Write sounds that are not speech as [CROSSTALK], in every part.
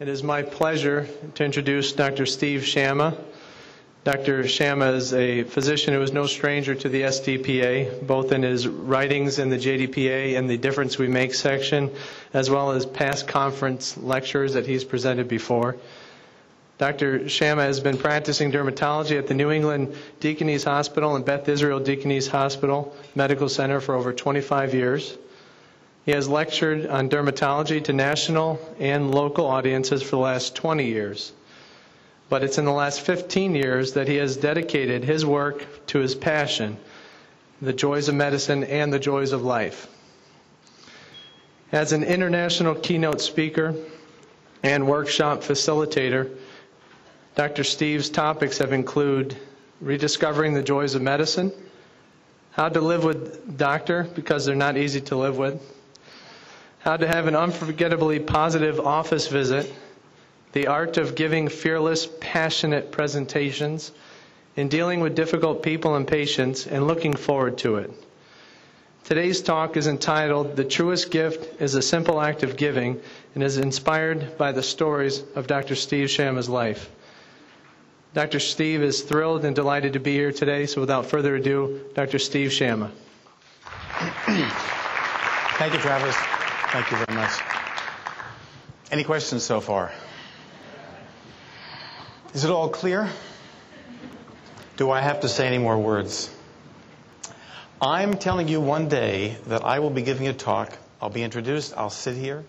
It is my pleasure to introduce Dr. Steve Shama. Dr. Shama is a physician who is no stranger to the SDPA, both in his writings in the JDPA and the Difference We Make section, as well as past conference lectures that he's presented before. Dr. Shama has been practicing dermatology at the New England Deaconess Hospital and Beth Israel Deaconess Hospital Medical Center for over 25 years. He has lectured on dermatology to national and local audiences for the last 20 years. But it's in the last 15 years that he has dedicated his work to his passion, the joys of medicine and the joys of life. As an international keynote speaker and workshop facilitator, Dr. Steve's topics have included rediscovering the joys of medicine, how to live with doctor because they're not easy to live with, how to have an unforgettably positive office visit, the art of giving fearless, passionate presentations, in dealing with difficult people and patients, and looking forward to it. Today's talk is entitled The Truest Gift is a Simple Act of Giving and is inspired by the stories of Dr. Steve Shama's life. Dr. Steve is thrilled and delighted to be here today, so without further ado, Dr. Steve Shama. Thank you, Travis. Thank you very much. Any questions so far? Is it all clear? Do I have to say any more words? I'm telling you one day that I will be giving a talk. I'll be introduced. I'll sit here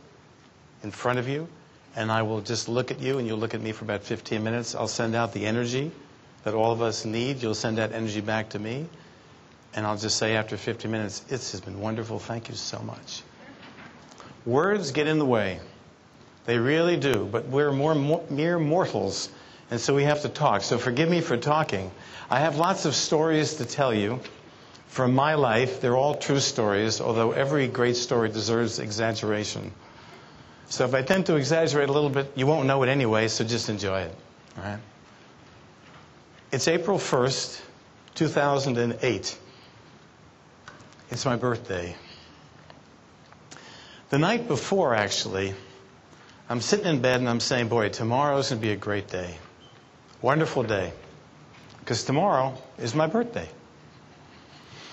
in front of you, and I will just look at you, and you'll look at me for about 15 minutes. I'll send out the energy that all of us need. You'll send that energy back to me. And I'll just say after 15 minutes, it has been wonderful. Thank you so much. Words get in the way. They really do. But we're more mere mortals, and so we have to talk. So forgive me for talking. I have lots of stories to tell you from my life. They're all true stories, although every great story deserves exaggeration. So if I tend to exaggerate a little bit, you won't know it anyway, so just enjoy it. All right? It's April 1st, 2008. It's my birthday. The night before, actually, I'm sitting in bed and I'm saying, boy, tomorrow's going to be a great day. Wonderful day. Because tomorrow is my birthday.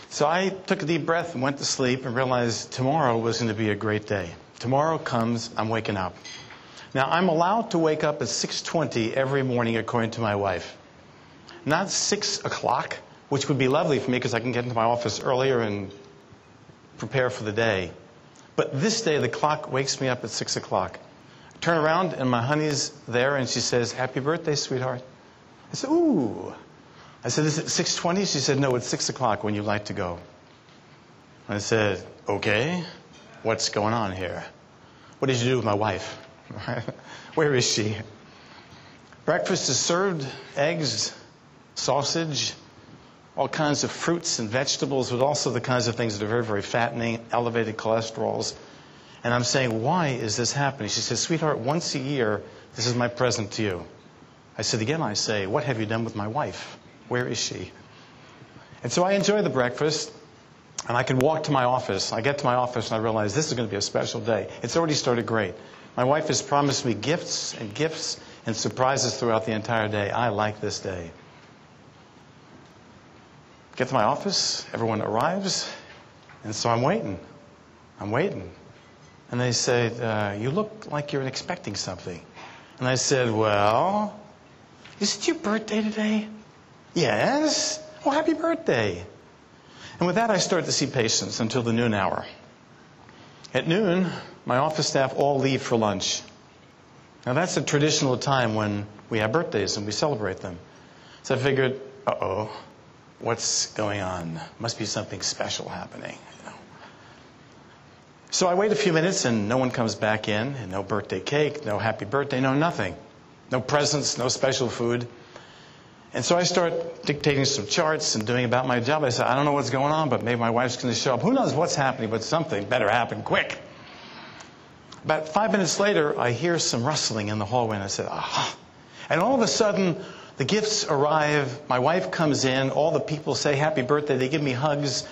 So I took a deep breath and went to sleep and realized tomorrow was going to be a great day. Tomorrow comes, I'm waking up. Now I'm allowed to wake up at 6:20 every morning according to my wife. Not 6 o'clock, which would be lovely for me because I can get into my office earlier and prepare for the day. But this day, the clock wakes me up at 6 o'clock. I turn around, and my honey's there, and she says, Happy birthday, sweetheart. I said, Ooh. I said, Is it 6.20? She said, No, it's 6 o'clock when you like to go. I said, Okay. What's going on here? What did you do with my wife? [LAUGHS] Where is she? Breakfast is served eggs, sausage, all kinds of fruits and vegetables, but also the kinds of things that are very, very fattening, elevated cholesterols. And I'm saying, why is this happening? She says, sweetheart, once a year, this is my present to you. I said, again, I say, what have you done with my wife? Where is she? And so I enjoy the breakfast, and I can walk to my office. I get to my office, and I realize this is going to be a special day. It's already started great. My wife has promised me gifts and gifts and surprises throughout the entire day. I like this day. Get to my office, everyone arrives, and so I'm waiting. I'm waiting. And they said, uh, You look like you're expecting something. And I said, Well, is it your birthday today? Yes. Oh, happy birthday. And with that, I start to see patients until the noon hour. At noon, my office staff all leave for lunch. Now, that's a traditional time when we have birthdays and we celebrate them. So I figured, uh oh, what's going on? Must be something special happening. You know. So I wait a few minutes and no one comes back in, and no birthday cake, no happy birthday, no nothing. No presents, no special food. And so I start dictating some charts and doing about my job. I said, I don't know what's going on, but maybe my wife's going to show up. Who knows what's happening, but something better happen quick. About five minutes later, I hear some rustling in the hallway, and I said, aha. And all of a sudden, the gifts arrive. My wife comes in. All the people say happy birthday. They give me hugs.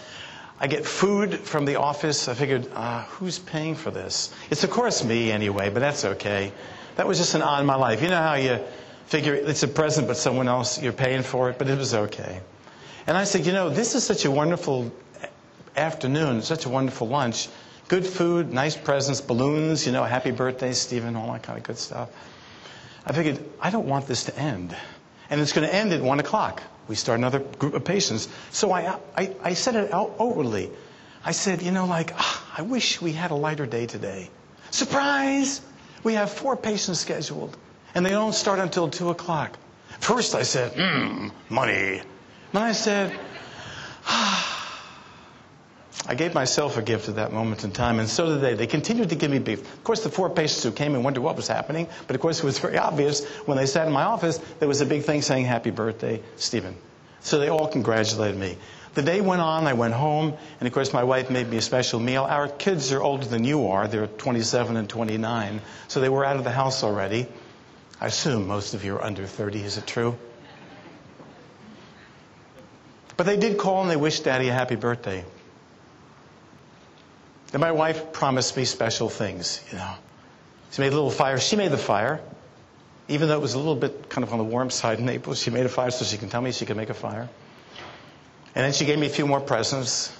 I get food from the office. I figured, uh, who's paying for this? It's, of course, me anyway, but that's okay. That was just an odd in my life. You know how you figure it's a present, but someone else, you're paying for it, but it was okay. And I said, you know, this is such a wonderful afternoon, such a wonderful lunch. Good food, nice presents, balloons, you know, happy birthday, Stephen, all that kind of good stuff. I figured, I don't want this to end. And it's going to end at 1 o'clock. We start another group of patients. So I, I, I said it out outwardly. I said, you know, like, ah, I wish we had a lighter day today. Surprise! We have four patients scheduled, and they don't start until 2 o'clock. First I said, hmm, money. Then I said, ah, I gave myself a gift at that moment in time, and so did they. They continued to give me beef. Of course, the four patients who came and wondered what was happening, but of course, it was [LAUGHS] very obvious when they sat in my office, there was a big thing saying, Happy birthday, Stephen. So they all congratulated me. The day went on, I went home, and of course, my wife made me a special meal. Our kids are older than you are, they're 27 and 29, so they were out of the house already. I assume most of you are under 30, is it true? But they did call and they wished Daddy a happy birthday. And my wife promised me special things, you know. She made a little fire. She made the fire. Even though it was a little bit kind of on the warm side in Naples, she made a fire so she can tell me she could make a fire. And then she gave me a few more presents.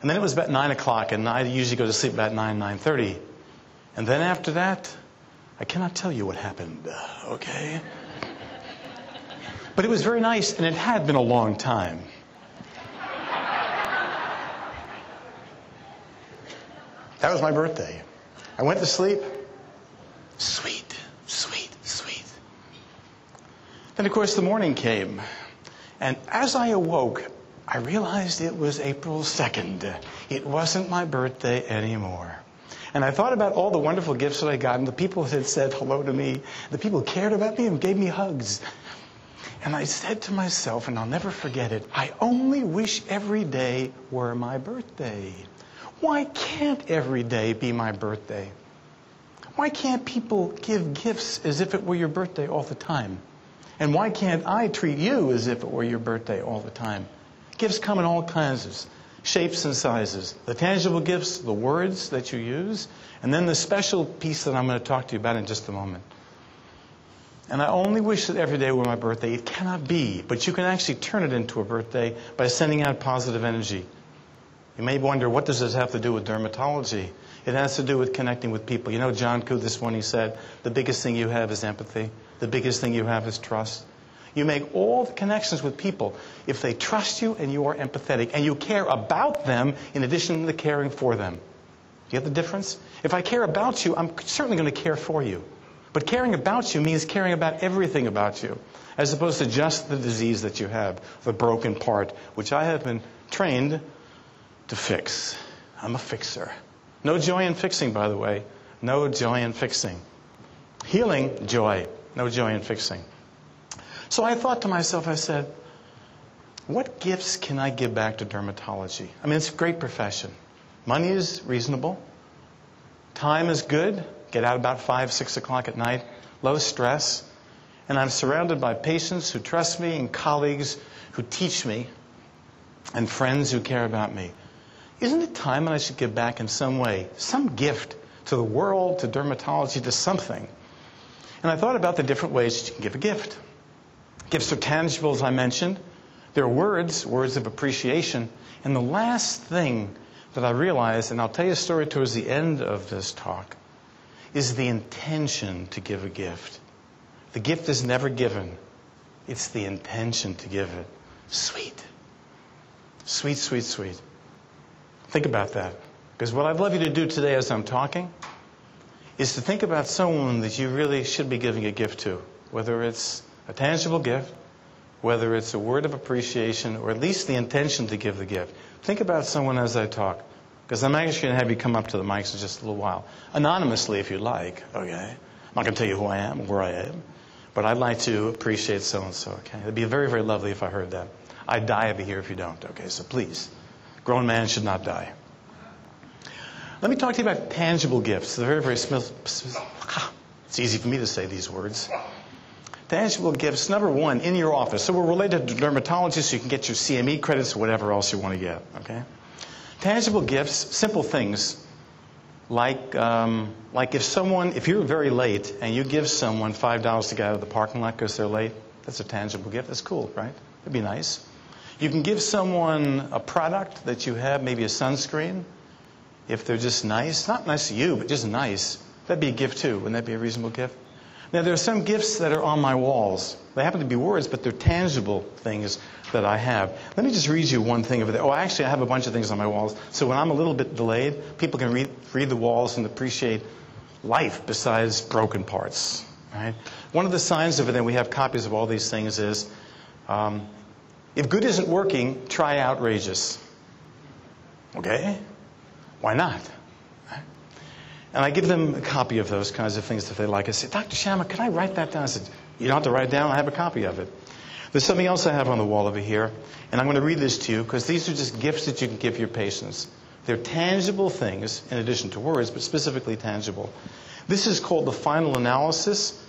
And then it was about 9 o'clock, and I usually go to sleep about 9, 9.30. And then after that, I cannot tell you what happened, okay? But it was very nice, and it had been a long time. That was my birthday. I went to sleep. Sweet, sweet, sweet. Then, of course, the morning came. And as I awoke, I realized it was April 2nd. It wasn't my birthday anymore. And I thought about all the wonderful gifts that I got and the people that had said hello to me. The people who cared about me and gave me hugs. And I said to myself, and I'll never forget it, I only wish every day were my birthday. Why can't every day be my birthday? Why can't people give gifts as if it were your birthday all the time? And why can't I treat you as if it were your birthday all the time? Gifts come in all kinds of shapes and sizes. The tangible gifts, the words that you use, and then the special piece that I'm going to talk to you about in just a moment. And I only wish that every day were my birthday. It cannot be, but you can actually turn it into a birthday by sending out positive energy. You may wonder, what does this have to do with dermatology? It has to do with connecting with people. You know, John Koo this morning said, the biggest thing you have is empathy. The biggest thing you have is trust. You make all the connections with people if they trust you and you are empathetic and you care about them in addition to caring for them. You get the difference? If I care about you, I'm certainly going to care for you. But caring about you means caring about everything about you, as opposed to just the disease that you have, the broken part, which I have been trained to fix. I'm a fixer. No joy in fixing, by the way. No joy in fixing. Healing, joy. No joy in fixing. So I thought to myself, I said, what gifts can I give back to dermatology? I mean, it's a great profession. Money is reasonable. Time is good. Get out about 5, 6 o'clock at night. Low stress. And I'm surrounded by patients who trust me and colleagues who teach me and friends who care about me. Isn't it time that I should give back in some way, some gift to the world, to dermatology, to something? And I thought about the different ways that you can give a gift. Gifts are tangible, as I mentioned. They're words, words of appreciation. And the last thing that I realized, and I'll tell you a story towards the end of this talk, is the intention to give a gift. The gift is never given, it's the intention to give it. Sweet. Sweet, sweet, sweet. Think about that. Because what I'd love you to do today as I'm talking is to think about someone that you really should be giving a gift to, whether it's a tangible gift, whether it's a word of appreciation, or at least the intention to give the gift. Think about someone as I talk. Because I'm actually going to have you come up to the mics in just a little while. Anonymously, if you like, okay? I'm not going to tell you who I am or where I am. But I'd like to appreciate so and so, okay? It'd be very, very lovely if I heard that. I'd die over here if you don't, okay? So please. Grown man should not die. Let me talk to you about tangible gifts. They're very, very [SIGHS] It's easy for me to say these words. Tangible gifts, number one, in your office. So we're related to dermatology, so you can get your CME credits or whatever else you want to get. Okay? Tangible gifts, simple things, like, um, like if someone, if you're very late and you give someone $5 to get out of the parking lot because they're late, that's a tangible gift. That's cool, right? That'd be nice. You can give someone a product that you have, maybe a sunscreen, if they're just nice. Not nice to you, but just nice. That'd be a gift too. Wouldn't that be a reasonable gift? Now, there are some gifts that are on my walls. They happen to be words, but they're tangible things that I have. Let me just read you one thing over there. Oh, actually, I have a bunch of things on my walls. So when I'm a little bit delayed, people can read, read the walls and appreciate life besides broken parts. Right? One of the signs over there, we have copies of all these things, is um, if good isn't working, try outrageous. Okay? Why not? And I give them a copy of those kinds of things if they like. I say, Dr. Shama, can I write that down? I said, You don't have to write it down. I have a copy of it. There's something else I have on the wall over here, and I'm going to read this to you because these are just gifts that you can give your patients. They're tangible things in addition to words, but specifically tangible. This is called the final analysis.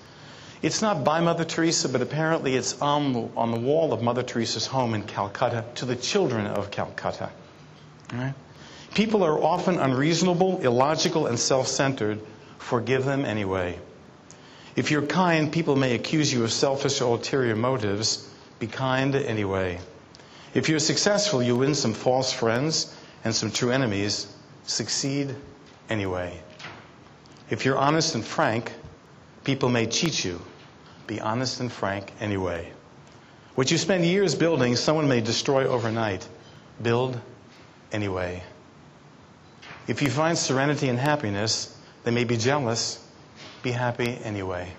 It's not by Mother Teresa, but apparently it's on the, on the wall of Mother Teresa's home in Calcutta to the children of Calcutta. Right? People are often unreasonable, illogical, and self centered. Forgive them anyway. If you're kind, people may accuse you of selfish or ulterior motives. Be kind anyway. If you're successful, you win some false friends and some true enemies. Succeed anyway. If you're honest and frank, people may cheat you. Be honest and frank anyway. What you spend years building, someone may destroy overnight. Build anyway. If you find serenity and happiness, they may be jealous. Be happy anyway.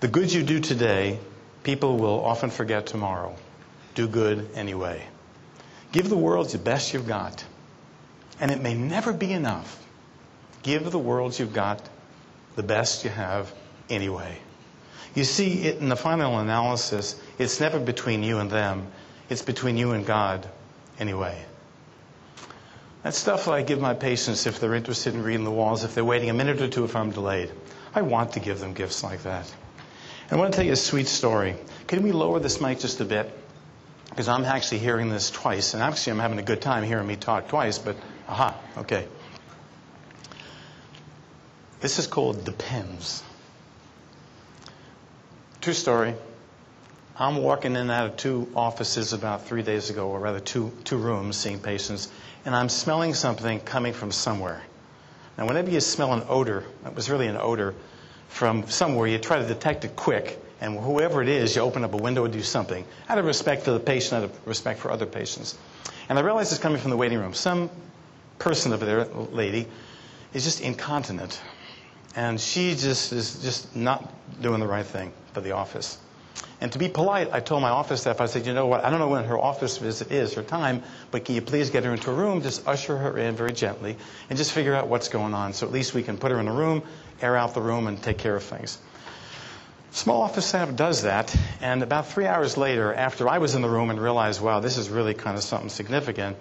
The good you do today, people will often forget tomorrow. Do good anyway. Give the world the best you've got. And it may never be enough. Give the world you've got the best you have anyway. You see, in the final analysis, it's never between you and them. It's between you and God anyway. That's stuff I give my patients if they're interested in reading the walls, if they're waiting a minute or two if I'm delayed. I want to give them gifts like that. And I want to tell you a sweet story. Can we lower this mic just a bit? Because I'm actually hearing this twice, and actually I'm having a good time hearing me talk twice, but aha, okay. This is called Depends. True story. I'm walking in and out of two offices about three days ago, or rather two, two rooms, seeing patients, and I'm smelling something coming from somewhere. Now, whenever you smell an odor, it was really an odor from somewhere, you try to detect it quick, and whoever it is, you open up a window and do something, out of respect to the patient, out of respect for other patients. And I realize it's coming from the waiting room. Some person over there, lady, is just incontinent. And she just is just not doing the right thing for the office. And to be polite, I told my office staff, I said, you know what, I don't know when her office visit is, her time, but can you please get her into a room, just usher her in very gently, and just figure out what's going on. So at least we can put her in a room, air out the room, and take care of things. Small office staff does that, and about three hours later, after I was in the room and realized, wow, this is really kind of something significant,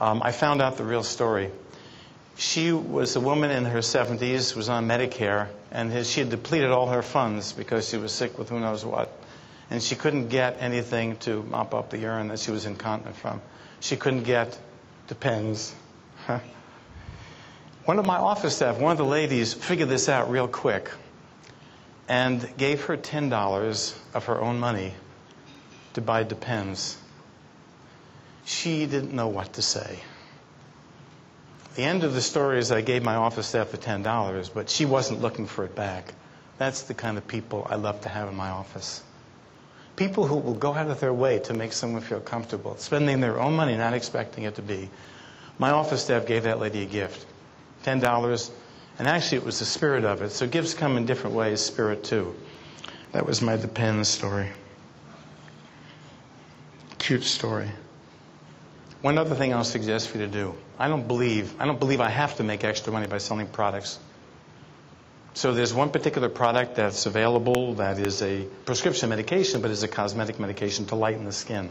um, I found out the real story. She was a woman in her 70s, was on Medicare, and she had depleted all her funds because she was sick with who knows what and she couldn't get anything to mop up the urine that she was incontinent from. She couldn't get Depends. [LAUGHS] one of my office staff, one of the ladies, figured this out real quick and gave her $10 of her own money to buy Depends. She didn't know what to say. The end of the story is I gave my office staff the $10, but she wasn't looking for it back. That's the kind of people I love to have in my office. People who will go out of their way to make someone feel comfortable, spending their own money, not expecting it to be. My office staff gave that lady a gift $10, and actually it was the spirit of it. So gifts come in different ways, spirit too. That was my Depends story. Cute story. One other thing I'll suggest for you to do. I don't believe I don't believe I have to make extra money by selling products. So there's one particular product that's available that is a prescription medication, but is a cosmetic medication to lighten the skin.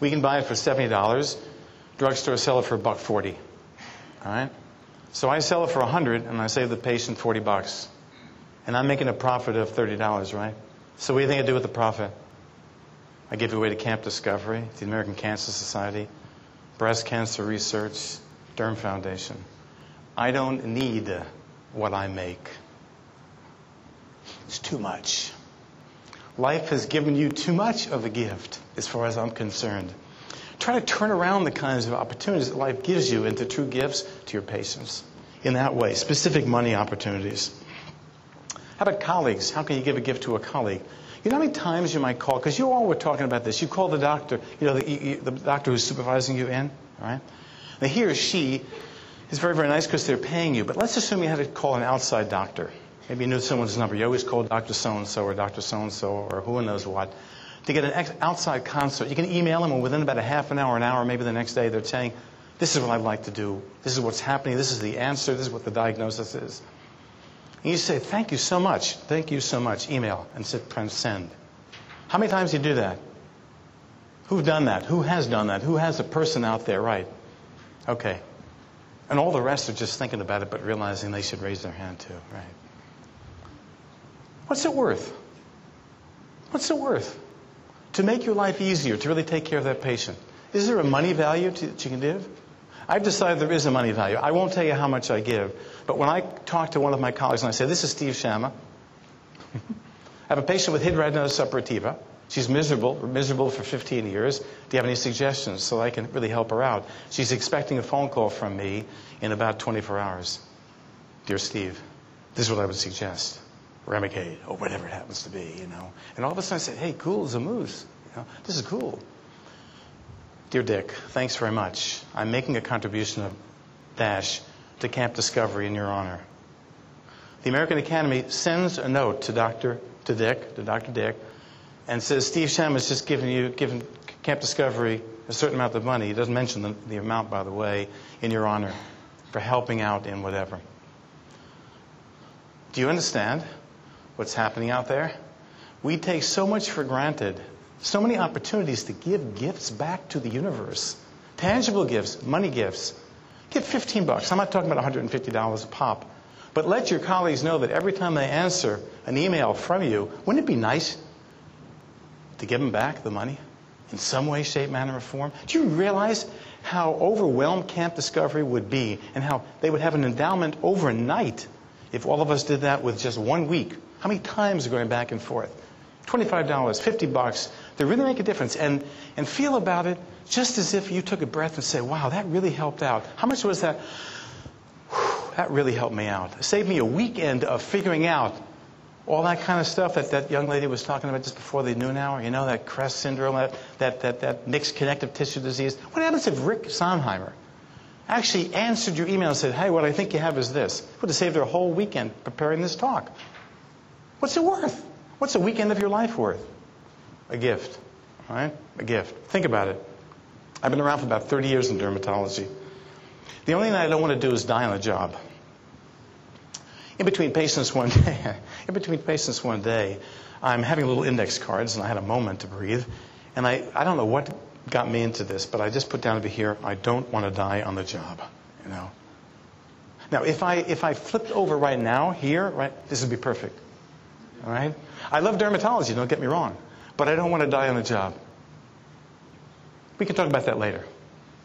We can buy it for $70. Drugstores sell it for buck 40. All right? So I sell it for a 100 and I save the patient 40 bucks. And I'm making a profit of $30, right? So what do you think I do with the profit? I give it away to Camp Discovery, the American Cancer Society, Breast Cancer Research, Derm Foundation. I don't need what I make. It's too much. Life has given you too much of a gift, as far as I'm concerned. Try to turn around the kinds of opportunities that life gives you into true gifts to your patients in that way, specific money opportunities. How about colleagues? How can you give a gift to a colleague? You know how many times you might call, because you all were talking about this. You call the doctor, you know, the, the doctor who's supervising you in, right? Now, he or she is very, very nice because they're paying you, but let's assume you had to call an outside doctor. Maybe you knew someone's number. You always call Dr. So and so or Dr. So and so or who knows what to get an outside consult. You can email them, and within about a half an hour, an hour, maybe the next day, they're saying, This is what I'd like to do. This is what's happening. This is the answer. This is what the diagnosis is. And you say, Thank you so much. Thank you so much. Email and sit, press send. How many times do you do that? Who've done that? Who has done that? Who has a person out there? Right. Okay. And all the rest are just thinking about it but realizing they should raise their hand too. Right. What's it worth? What's it worth? To make your life easier, to really take care of that patient. Is there a money value to, that you can give? I've decided there is a money value. I won't tell you how much I give, but when I talk to one of my colleagues and I say, This is Steve Shama, [LAUGHS] I have a patient with hidradenitis suppurativa. She's miserable, miserable for 15 years. Do you have any suggestions so I can really help her out? She's expecting a phone call from me in about 24 hours. Dear Steve, this is what I would suggest. Remicade, or whatever it happens to be, you know. And all of a sudden I said, hey, cool as a moose. You know, this is cool. Dear Dick, thanks very much. I'm making a contribution of Dash to Camp Discovery in your honor. The American Academy sends a note to Dr. to Dick, to Dr. Dick, and says Steve Shama has just given you given Camp Discovery a certain amount of money. He doesn't mention the, the amount, by the way, in your honor for helping out in whatever. Do you understand? what's happening out there. We take so much for granted, so many opportunities to give gifts back to the universe. Tangible gifts, money gifts. Give 15 bucks. I'm not talking about $150 a pop. But let your colleagues know that every time they answer an email from you, wouldn't it be nice to give them back the money in some way, shape, manner, or form? Do you realize how overwhelmed Camp Discovery would be and how they would have an endowment overnight if all of us did that with just one week how many times are going back and forth? $25, 50 bucks. They really make a difference. And, and feel about it just as if you took a breath and said, wow, that really helped out. How much was that? Whew, that really helped me out. It saved me a weekend of figuring out all that kind of stuff that that young lady was talking about just before the noon hour. You know, that CREST syndrome, that, that, that, that mixed connective tissue disease. What happens if Rick Sontheimer actually answered your email and said, hey, what I think you have is this? Would have saved her a whole weekend preparing this talk. What's it worth? What's a weekend of your life worth? A gift. right? A gift. Think about it. I've been around for about 30 years in dermatology. The only thing I don't want to do is die on the job. In between patients one day, [LAUGHS] in between patients one day, I'm having little index cards and I had a moment to breathe. And I, I don't know what got me into this, but I just put down over here, I don't want to die on the job. You know. Now, if I if I flipped over right now here, right, this would be perfect. All right? I love dermatology, don't get me wrong, but I don't want to die on the job. We can talk about that later.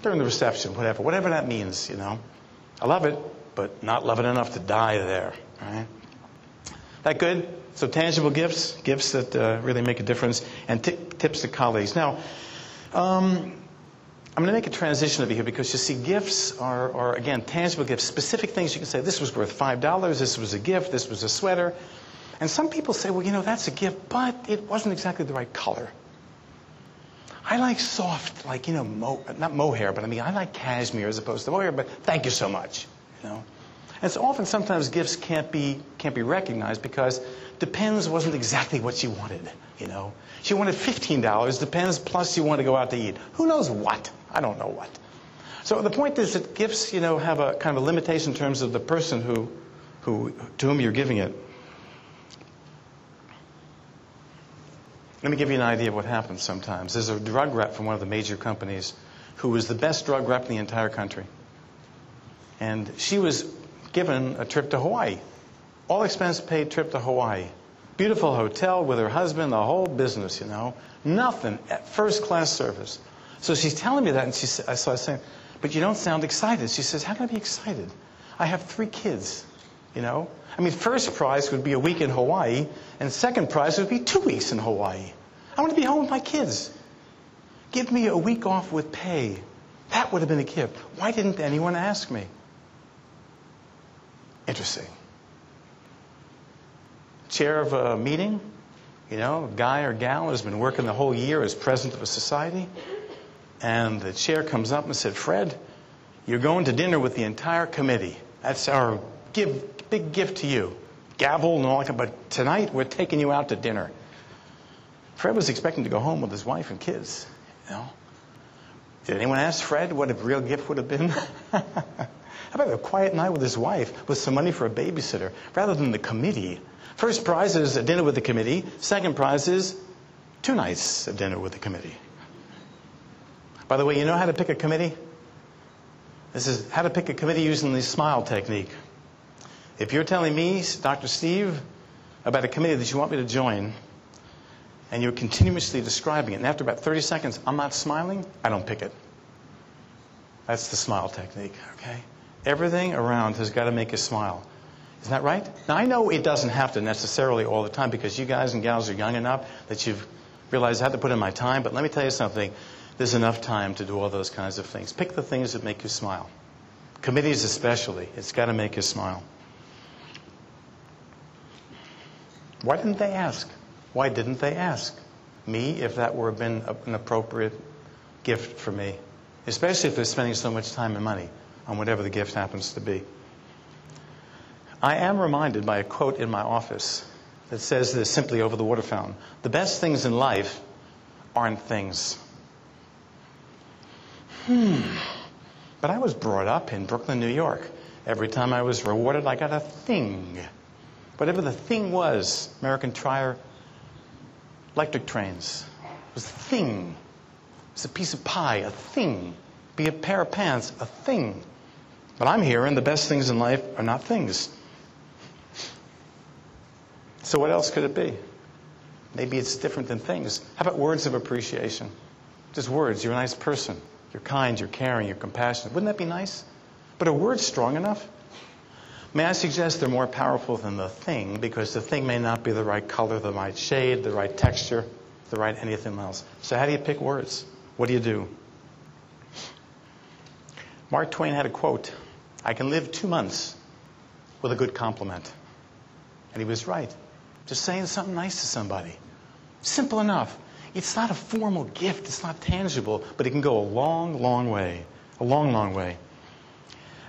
During the reception, whatever, whatever that means, you know. I love it, but not love it enough to die there. Right? That good? So tangible gifts, gifts that uh, really make a difference, and t- tips to colleagues. Now, um, I'm going to make a transition over here because you see, gifts are, are, again, tangible gifts, specific things you can say, this was worth $5, this was a gift, this was a sweater. And some people say, well, you know, that's a gift, but it wasn't exactly the right color. I like soft, like, you know, mo- not mohair, but I mean, I like cashmere as opposed to mohair, but thank you so much, know. And so often, sometimes gifts can't be, can't be recognized because Depends wasn't exactly what she wanted, you know. She wanted $15, Depends plus you want to go out to eat. Who knows what? I don't know what. So the point is that gifts, you know, have a kind of a limitation in terms of the person who, who, to whom you're giving it. Let me give you an idea of what happens sometimes. There's a drug rep from one of the major companies who was the best drug rep in the entire country. And she was given a trip to Hawaii. All expense paid trip to Hawaii. Beautiful hotel with her husband, the whole business, you know. Nothing. First class service. So she's telling me that, and she, so I was saying, but you don't sound excited. She says, How can I be excited? I have three kids, you know? I mean, first prize would be a week in Hawaii, and second prize would be two weeks in Hawaii. I want to be home with my kids. Give me a week off with pay. That would have been a gift. Why didn't anyone ask me? Interesting. Chair of a meeting, you know, a guy or gal has been working the whole year as president of a society, and the chair comes up and said, Fred, you're going to dinner with the entire committee. That's our give, big gift to you. Gavel and all that, but tonight we're taking you out to dinner. Fred was expecting to go home with his wife and kids. You know? Did anyone ask Fred what a real gift would have been? [LAUGHS] How about a quiet night with his wife with some money for a babysitter rather than the committee? First prize is a dinner with the committee. Second prize is two nights of dinner with the committee. By the way, you know how to pick a committee? This is how to pick a committee using the smile technique. If you're telling me, Dr. Steve, about a committee that you want me to join, and you're continuously describing it, and after about 30 seconds, I'm not smiling, I don't pick it. That's the smile technique, okay? Everything around has got to make you smile. Isn't that right? Now, I know it doesn't have to necessarily all the time because you guys and gals are young enough that you've realized I have to put in my time, but let me tell you something. There's enough time to do all those kinds of things. Pick the things that make you smile. Committees, especially, it's got to make you smile. Why didn't they ask? Why didn't they ask me if that were been an appropriate gift for me? Especially if they're spending so much time and money on whatever the gift happens to be. I am reminded by a quote in my office that says this simply over the water fountain The best things in life aren't things. Hmm. But I was brought up in Brooklyn, New York. Every time I was rewarded, I got a thing. Whatever the thing was, American Flyer electric trains. It was a thing. It was a piece of pie, a thing. Be a pair of pants, a thing. But I'm here, and the best things in life are not things. So, what else could it be? Maybe it's different than things. How about words of appreciation? Just words. You're a nice person. You're kind, you're caring, you're compassionate. Wouldn't that be nice? But are words strong enough? May I suggest they're more powerful than the thing because the thing may not be the right color, the right shade, the right texture, the right anything else. So, how do you pick words? What do you do? Mark Twain had a quote I can live two months with a good compliment. And he was right. Just saying something nice to somebody. Simple enough. It's not a formal gift, it's not tangible, but it can go a long, long way. A long, long way.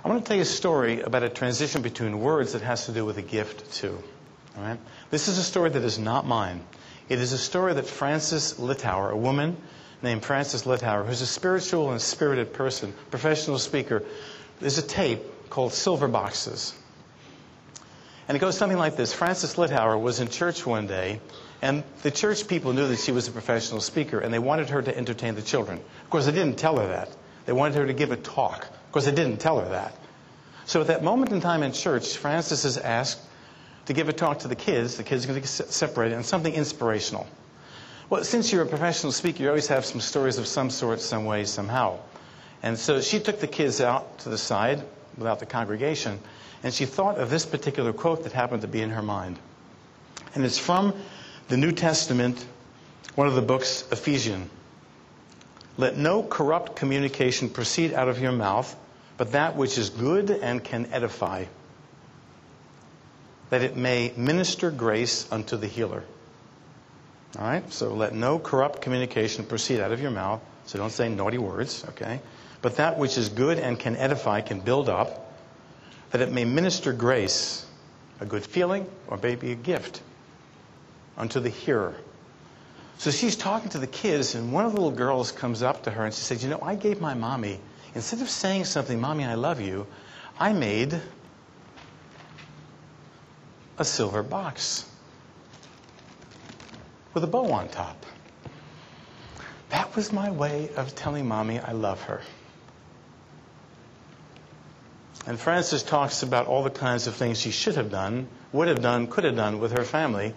I want to tell you a story about a transition between words that has to do with a gift, too. All right? This is a story that is not mine. It is a story that Frances Littauer, a woman named Frances Littauer, who's a spiritual and spirited person, professional speaker, there's a tape called Silver Boxes. And it goes something like this Frances Littauer was in church one day, and the church people knew that she was a professional speaker, and they wanted her to entertain the children. Of course, they didn't tell her that. They wanted her to give a talk Of course, they didn't tell her that. So at that moment in time in church, Frances is asked to give a talk to the kids. The kids are going to get separated, and something inspirational. Well, since you're a professional speaker, you always have some stories of some sort, some way, somehow. And so she took the kids out to the side without the congregation, and she thought of this particular quote that happened to be in her mind. And it's from the New Testament, one of the books, Ephesians. Let no corrupt communication proceed out of your mouth but that which is good and can edify, that it may minister grace unto the healer. All right? So let no corrupt communication proceed out of your mouth. So don't say naughty words, okay? But that which is good and can edify, can build up, that it may minister grace, a good feeling, or maybe a gift, unto the hearer. So she's talking to the kids, and one of the little girls comes up to her and she says, You know, I gave my mommy Instead of saying something, Mommy, I love you, I made a silver box with a bow on top. That was my way of telling Mommy I love her. And Frances talks about all the kinds of things she should have done, would have done, could have done with her family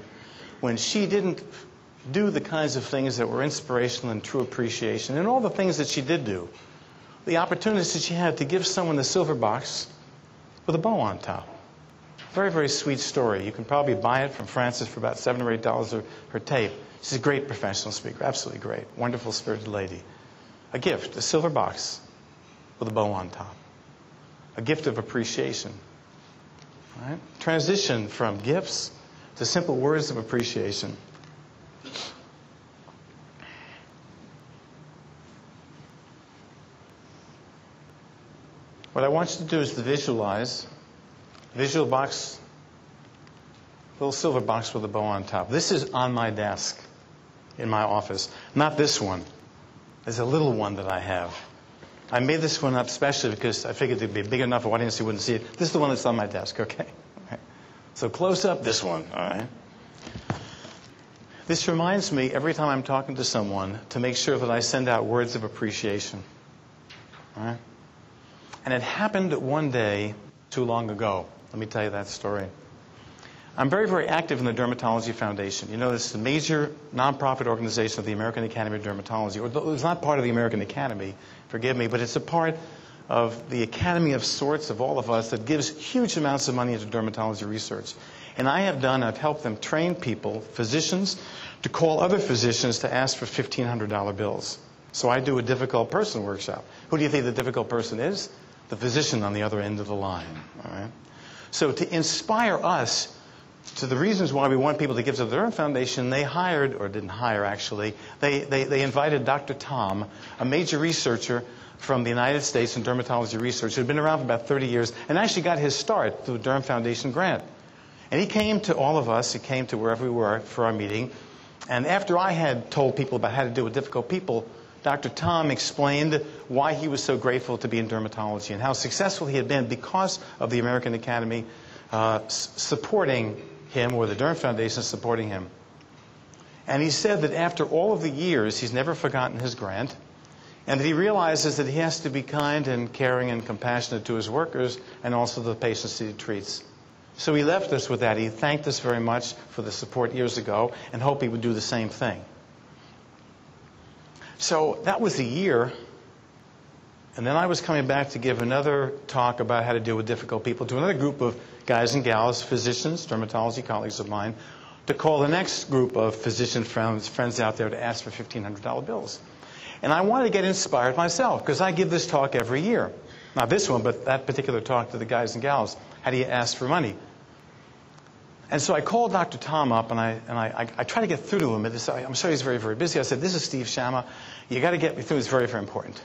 when she didn't do the kinds of things that were inspirational and true appreciation and all the things that she did do the opportunities that she had to give someone a silver box with a bow on top. Very, very sweet story. You can probably buy it from Frances for about seven or eight dollars her tape. She's a great professional speaker, absolutely great. Wonderful spirited lady. A gift, a silver box with a bow on top. A gift of appreciation. Right? Transition from gifts to simple words of appreciation. What I want you to do is to visualize, visual box, little silver box with a bow on top. This is on my desk in my office, not this one. There's a little one that I have. I made this one up specially because I figured there'd be a big enough audience you wouldn't see it. This is the one that's on my desk, okay? So close up this one, all right? This reminds me every time I'm talking to someone to make sure that I send out words of appreciation. All right? And it happened one day too long ago. Let me tell you that story. I'm very, very active in the Dermatology Foundation. You know, this is a major nonprofit organization of the American Academy of Dermatology. Or it's not part of the American Academy, forgive me, but it's a part of the academy of sorts of all of us that gives huge amounts of money into dermatology research. And I have done, I've helped them train people, physicians, to call other physicians to ask for $1,500 bills. So I do a difficult person workshop. Who do you think the difficult person is? The physician on the other end of the line. All right? So to inspire us to the reasons why we want people to give to the Derm Foundation, they hired, or didn't hire actually, they, they, they invited Dr. Tom, a major researcher from the United States in dermatology research who had been around for about 30 years and actually got his start through a Derm Foundation grant. And he came to all of us, he came to wherever we were for our meeting. And after I had told people about how to deal with difficult people, Dr. Tom explained why he was so grateful to be in dermatology and how successful he had been because of the American Academy uh, supporting him or the Derm Foundation supporting him. And he said that after all of the years, he's never forgotten his grant and that he realizes that he has to be kind and caring and compassionate to his workers and also the patients that he treats. So he left us with that. He thanked us very much for the support years ago and hoped he would do the same thing. So that was a year. And then I was coming back to give another talk about how to deal with difficult people to another group of guys and gals, physicians, dermatology colleagues of mine, to call the next group of physician friends, friends out there to ask for $1,500 bills. And I wanted to get inspired myself because I give this talk every year. Not this one, but that particular talk to the guys and gals. How do you ask for money? And so I called Dr. Tom up and I, and I, I, I tried to get through to him. I'm sure he's very, very busy. I said, This is Steve Shama. You got to get me through. It's very, very important.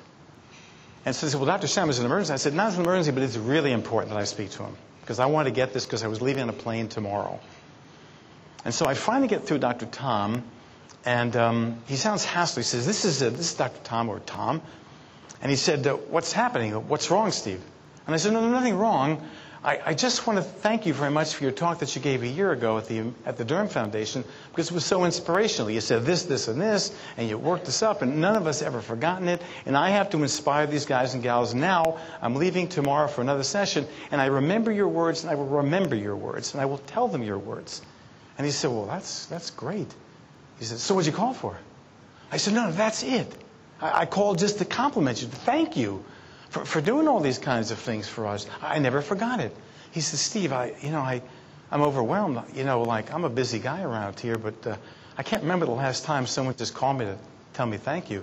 And so he said, Well, Dr. Shama is an emergency. I said, Not an emergency, but it's really important that I speak to him because I want to get this because I was leaving on a plane tomorrow. And so I finally get through Dr. Tom. And um, he sounds hostile. He says, this is, a, this is Dr. Tom or Tom. And he said, uh, What's happening? What's wrong, Steve? And I said, no nothing wrong. I, I, just want to thank you very much for your talk that you gave a year ago at the, at the Derm Foundation because it was so inspirational. You said this, this, and this, and you worked this up, and none of us ever forgotten it. And I have to inspire these guys and gals now. I'm leaving tomorrow for another session, and I remember your words, and I will remember your words, and I will tell them your words. And he said, Well, that's, that's great. He said, So what'd you call for? I said, No, that's it. I, I called just to compliment you, to thank you for, for doing all these kinds of things for us. I never forgot it. He said, Steve, I, you know, I, I'm overwhelmed. You know, like I'm a busy guy around here, but uh, I can't remember the last time someone just called me to tell me thank you.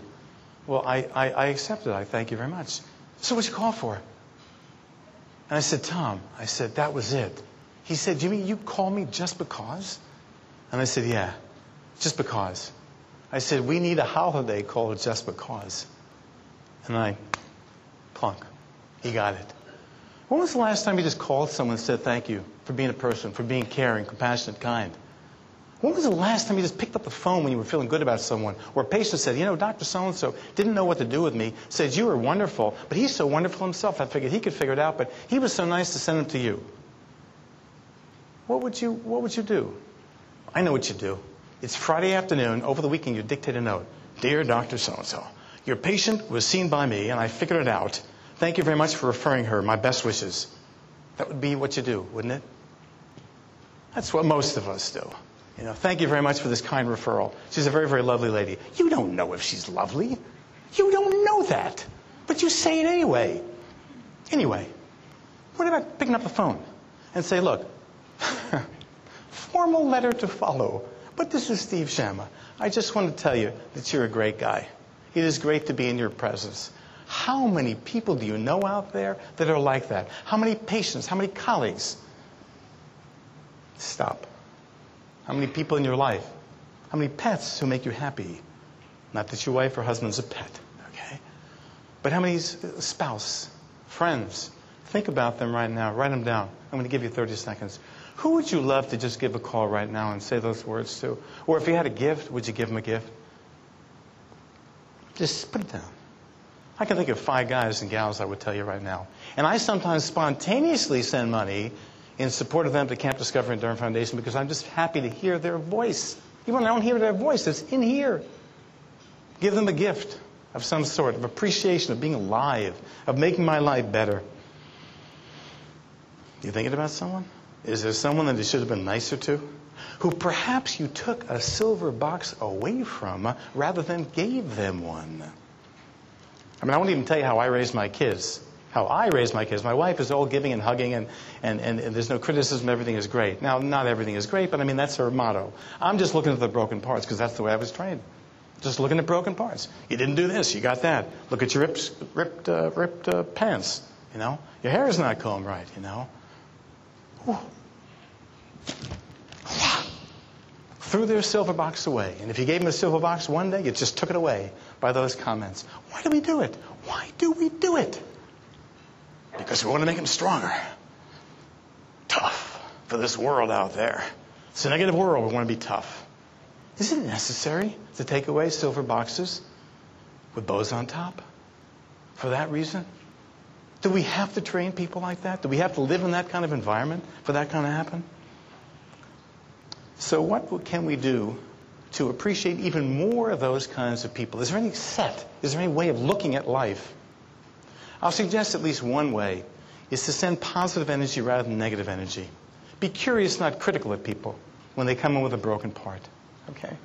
Well, I, I, I accepted. I thank you very much. So what'd you call for? And I said, Tom, I said, that was it. He said, Jimmy, you call me just because? And I said, yeah just because. I said, we need a holiday called Just Because. And I, clunk, he got it. When was the last time you just called someone and said thank you for being a person, for being caring, compassionate, kind? When was the last time you just picked up the phone when you were feeling good about someone? Or a patient said, you know, Dr. So-and-so didn't know what to do with me, said you were wonderful, but he's so wonderful himself, I figured he could figure it out, but he was so nice to send him to you. What would you, what would you do? I know what you'd do. It's Friday afternoon. Over the weekend, you dictate a note. Dear Dr. So-and-so, your patient was seen by me, and I figured it out. Thank you very much for referring her. My best wishes. That would be what you do, wouldn't it? That's what most of us do. You know, thank you very much for this kind referral. She's a very, very lovely lady. You don't know if she's lovely. You don't know that. But you say it anyway. Anyway, what about picking up the phone and say, look, [LAUGHS] formal letter to follow, but this is Steve Shama. I just want to tell you that you're a great guy. It is great to be in your presence. How many people do you know out there that are like that? How many patients? How many colleagues? Stop. How many people in your life? How many pets who make you happy? Not that your wife or husband's a pet, okay? But how many spouse, friends? Think about them right now. Write them down. I'm going to give you 30 seconds. Who would you love to just give a call right now and say those words to? Or if you had a gift, would you give them a gift? Just put it down. I can think of five guys and gals I would tell you right now. And I sometimes spontaneously send money in support of them to Camp Discovery and Durham Foundation because I'm just happy to hear their voice. Even when I don't hear their voice, it's in here. Give them a gift of some sort, of appreciation, of being alive, of making my life better. You thinking about someone? Is there someone that you should have been nicer to? Who perhaps you took a silver box away from rather than gave them one? I mean, I won't even tell you how I raised my kids. How I raised my kids. My wife is all giving and hugging, and, and, and, and there's no criticism. Everything is great. Now, not everything is great, but I mean, that's her motto. I'm just looking at the broken parts because that's the way I was trained. Just looking at broken parts. You didn't do this, you got that. Look at your ripped, ripped, uh, ripped uh, pants. You know, your hair is not combed right. You know. Threw their silver box away, and if you gave them a silver box one day, you just took it away by those comments. Why do we do it? Why do we do it? Because we want to make them stronger, tough for this world out there. It's a negative world. We want to be tough. Is it necessary to take away silver boxes with bows on top for that reason? Do we have to train people like that? Do we have to live in that kind of environment for that kind of happen? So, what can we do to appreciate even more of those kinds of people? Is there any set? Is there any way of looking at life? I'll suggest at least one way is to send positive energy rather than negative energy. Be curious, not critical at people when they come in with a broken part. Okay?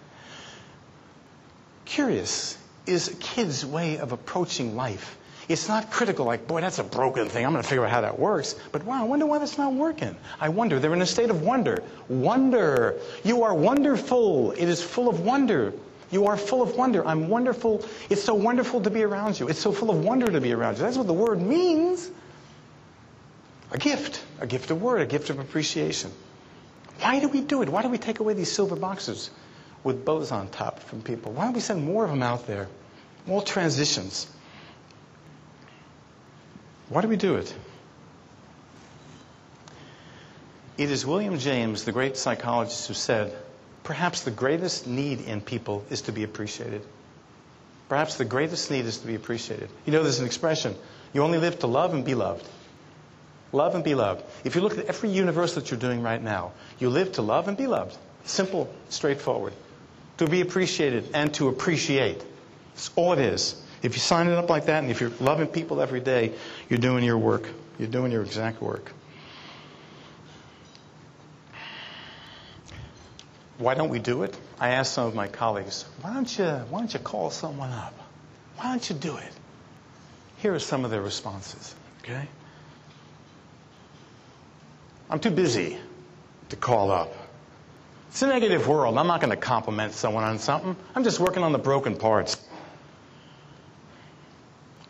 Curious is a kid's way of approaching life. It's not critical, like, boy, that's a broken thing. I'm going to figure out how that works. But wow, I wonder why that's not working. I wonder. They're in a state of wonder. Wonder. You are wonderful. It is full of wonder. You are full of wonder. I'm wonderful. It's so wonderful to be around you. It's so full of wonder to be around you. That's what the word means. A gift. A gift of word. A gift of appreciation. Why do we do it? Why do we take away these silver boxes with bows on top from people? Why don't we send more of them out there? More transitions. Why do we do it? It is William James, the great psychologist, who said, perhaps the greatest need in people is to be appreciated. Perhaps the greatest need is to be appreciated. You know, there's an expression you only live to love and be loved. Love and be loved. If you look at every universe that you're doing right now, you live to love and be loved. Simple, straightforward. To be appreciated and to appreciate. That's all it is. If you sign it up like that and if you're loving people every day, you're doing your work. You're doing your exact work. Why don't we do it? I asked some of my colleagues, why don't you, why don't you call someone up? Why don't you do it? Here are some of their responses, okay? I'm too busy to call up. It's a negative world. I'm not going to compliment someone on something. I'm just working on the broken parts.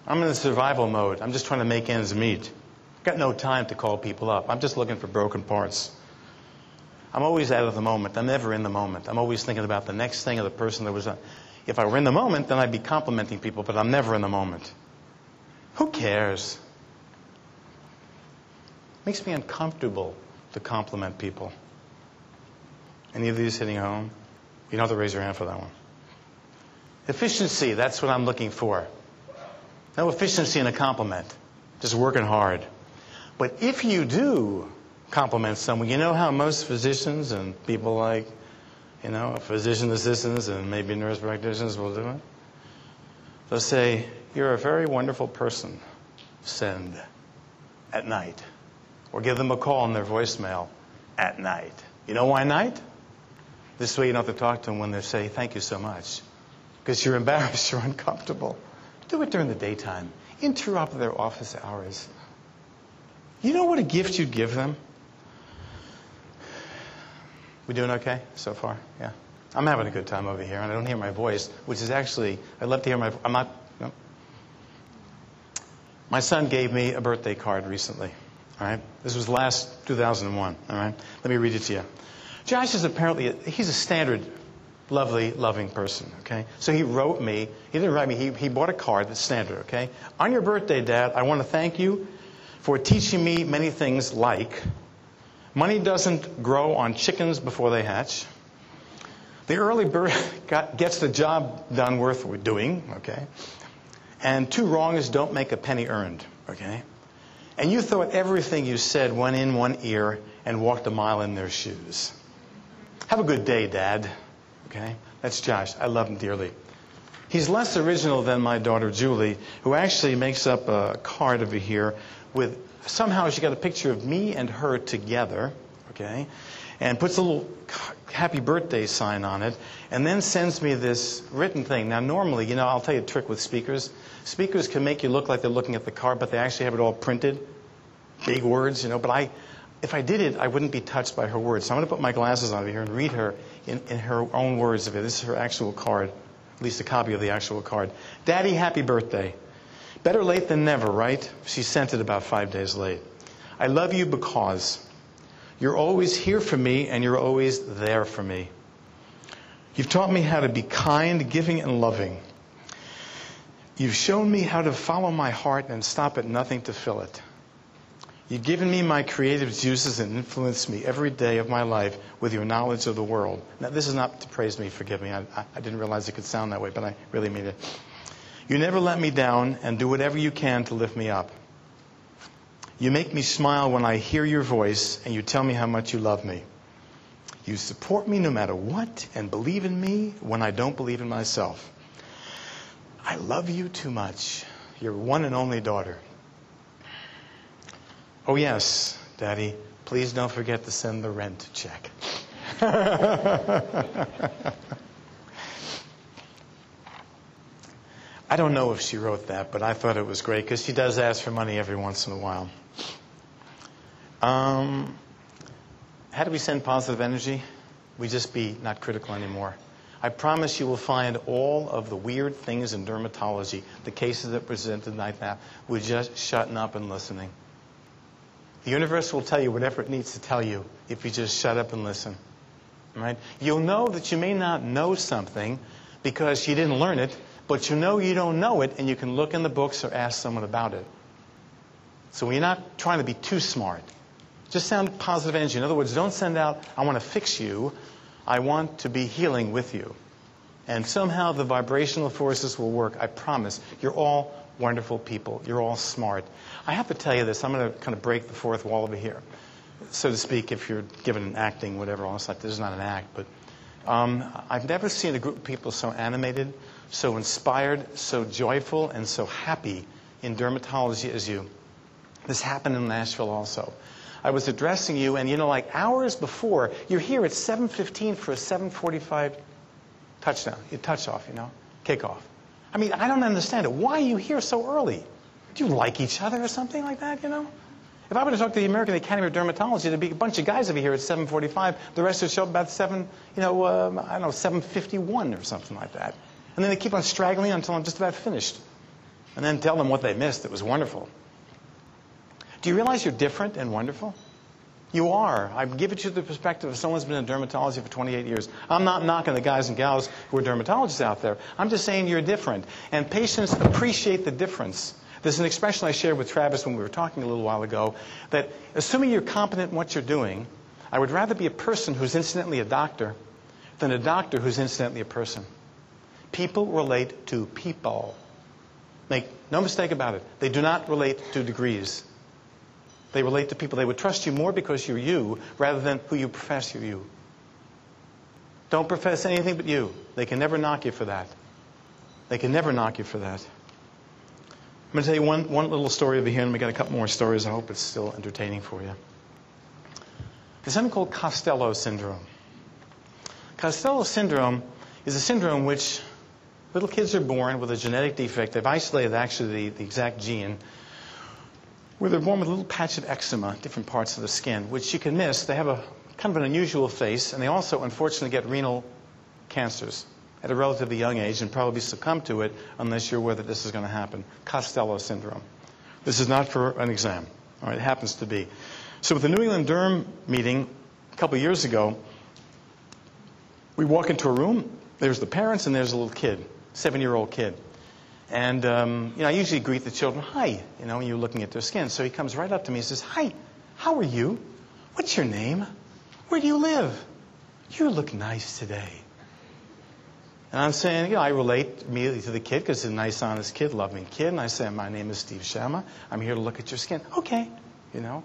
I'm in the survival mode. I'm just trying to make ends meet. I've got no time to call people up. I'm just looking for broken parts. I'm always out of the moment. I'm never in the moment. I'm always thinking about the next thing or the person that was. On. If I were in the moment, then I'd be complimenting people, but I'm never in the moment. Who cares? It Makes me uncomfortable to compliment people. Any of these hitting home? You don't have to raise your hand for that one. Efficiency, that's what I'm looking for. No efficiency in a compliment, just working hard. But if you do compliment someone, you know how most physicians and people like, you know, physician assistants and maybe nurse practitioners will do it? They'll say, You're a very wonderful person. Send at night. Or give them a call on their voicemail at night. You know why night? This way you don't have to talk to them when they say, Thank you so much. Because you're [LAUGHS] embarrassed, you're uncomfortable. Do it during the daytime. interrupt their office hours. You know what a gift you'd give them? We doing okay so far? Yeah. I'm having a good time over here, and I don't hear my voice, which is actually, I'd love to hear my, I'm not, no. My son gave me a birthday card recently, all right? This was last 2001, all right? Let me read it to you. Josh is apparently, a, he's a standard, lovely, loving person, okay? So he wrote me, he didn't write me, he, he bought a card that's standard, okay? On your birthday, Dad, I want to thank you for teaching me many things like money doesn't grow on chickens before they hatch. The early bird [LAUGHS] got, gets the job done worth doing, okay? And two wrongs don't make a penny earned, okay? And you thought everything you said went in one ear and walked a mile in their shoes. Have a good day, Dad. Okay? That's Josh. I love him dearly. He's less original than my daughter Julie, who actually makes up a card over here with somehow she got a picture of me and her together, okay? And puts a little happy birthday sign on it, and then sends me this written thing. Now, normally, you know, I'll tell you a trick with speakers. Speakers can make you look like they're looking at the card, but they actually have it all printed, big words, you know. But I, if I did it, I wouldn't be touched by her words. So I'm going to put my glasses on over here and read her in, in her own words of it. This is her actual card, at least a copy of the actual card. Daddy, happy birthday. Better late than never, right? She sent it about five days late. I love you because you're always here for me and you're always there for me. You've taught me how to be kind, giving, and loving. You've shown me how to follow my heart and stop at nothing to fill it. You've given me my creative juices and influenced me every day of my life with your knowledge of the world. Now, this is not to praise me, forgive me. I, I didn't realize it could sound that way, but I really mean it. You never let me down and do whatever you can to lift me up. You make me smile when I hear your voice and you tell me how much you love me. You support me no matter what and believe in me when I don't believe in myself. I love you too much. Your one and only daughter. Oh, yes, Daddy, please don't forget to send the rent check. [LAUGHS] I don't know if she wrote that, but I thought it was great because she does ask for money every once in a while. Um, how do we send positive energy? We just be not critical anymore. I promise you will find all of the weird things in dermatology, the cases that presented like that, with just shutting up and listening. The universe will tell you whatever it needs to tell you if you just shut up and listen. Right? You'll know that you may not know something because you didn't learn it, but you know you don't know it, and you can look in the books or ask someone about it. So you're not trying to be too smart. Just sound positive energy. In other words, don't send out, I want to fix you. I want to be healing with you. And somehow the vibrational forces will work. I promise. You're all wonderful people. You're all smart. I have to tell you this. I'm going to kind of break the fourth wall over here, so to speak, if you're given an acting, whatever else like this is not an act. But um, I've never seen a group of people so animated, so inspired, so joyful, and so happy in dermatology as you. This happened in Nashville also. I was addressing you, and you know, like hours before, you're here at 7:15 for a 7:45 touchdown, you touch off, you know, kickoff. I mean, I don't understand it. Why are you here so early? Do you like each other or something like that, you know? If I were to talk to the American Academy of Dermatology, there'd be a bunch of guys over here at 7:45. The rest would show up about 7, you know, um, I don't know, 7:51 or something like that. And then they keep on straggling until I'm just about finished. And then tell them what they missed. It was wonderful. Do you realize you're different and wonderful? You are. I give it to the perspective of someone who's been in dermatology for 28 years. I'm not knocking the guys and gals who are dermatologists out there. I'm just saying you're different. And patients appreciate the difference. There's an expression I shared with Travis when we were talking a little while ago that assuming you're competent in what you're doing, I would rather be a person who's incidentally a doctor than a doctor who's incidentally a person. People relate to people. Make no mistake about it. They do not relate to degrees. They relate to people. They would trust you more because you're you rather than who you profess you're you. Don't profess anything but you. They can never knock you for that. They can never knock you for that. I'm going to tell you one, one little story over here, and we got a couple more stories. I hope it's still entertaining for you. There's something called Costello syndrome. Costello syndrome is a syndrome which Little kids are born with a genetic defect. They've isolated actually the, the exact gene where they're born with a little patch of eczema, different parts of the skin, which you can miss. They have a kind of an unusual face, and they also, unfortunately, get renal cancers at a relatively young age and probably succumb to it unless you're aware that this is going to happen. Costello syndrome. This is not for an exam. All right, it happens to be. So, with the New England Derm meeting a couple years ago, we walk into a room. There's the parents, and there's a little kid, seven-year-old kid. And um, you know, I usually greet the children, "Hi," you know, when you're looking at their skin. So he comes right up to me and says, "Hi, how are you? What's your name? Where do you live? You look nice today." And I'm saying, you know, I relate immediately to the kid because he's a nice, honest kid, loving kid. And I say, "My name is Steve Shama. I'm here to look at your skin." Okay, you know.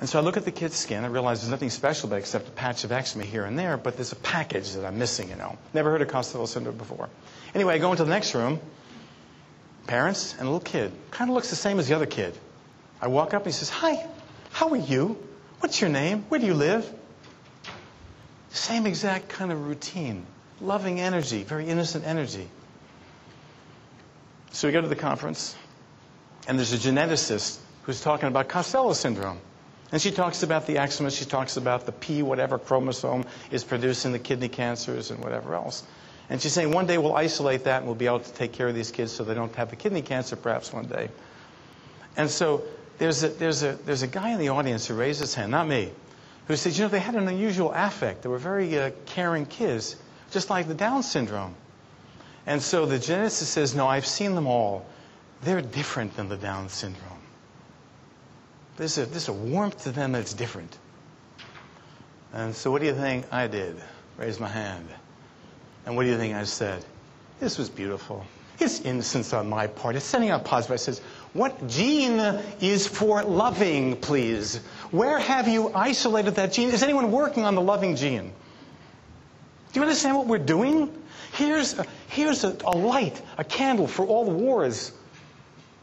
And so I look at the kid's skin. I realize there's nothing special about except a patch of eczema here and there, but there's a package that I'm missing, you know. Never heard of Costello syndrome before. Anyway, I go into the next room. Parents and a little kid. Kind of looks the same as the other kid. I walk up and he says, Hi, how are you? What's your name? Where do you live? Same exact kind of routine. Loving energy, very innocent energy. So we go to the conference, and there's a geneticist who's talking about Costello syndrome. And she talks about the eczema, she talks about the P whatever chromosome is producing the kidney cancers and whatever else. And she's saying one day we'll isolate that and we'll be able to take care of these kids so they don't have the kidney cancer perhaps one day. And so there's a, there's a, there's a guy in the audience who raised his hand, not me, who said, you know, they had an unusual affect. They were very uh, caring kids, just like the Down syndrome. And so the geneticist says, no, I've seen them all. They're different than the Down syndrome. There's a, there's a warmth to them that's different. And so, what do you think I did? Raise my hand. And what do you think I said? This was beautiful. It's innocence on my part. It's sending out positive. I says, What gene is for loving, please? Where have you isolated that gene? Is anyone working on the loving gene? Do you understand what we're doing? Here's a, here's a, a light, a candle for all the wars.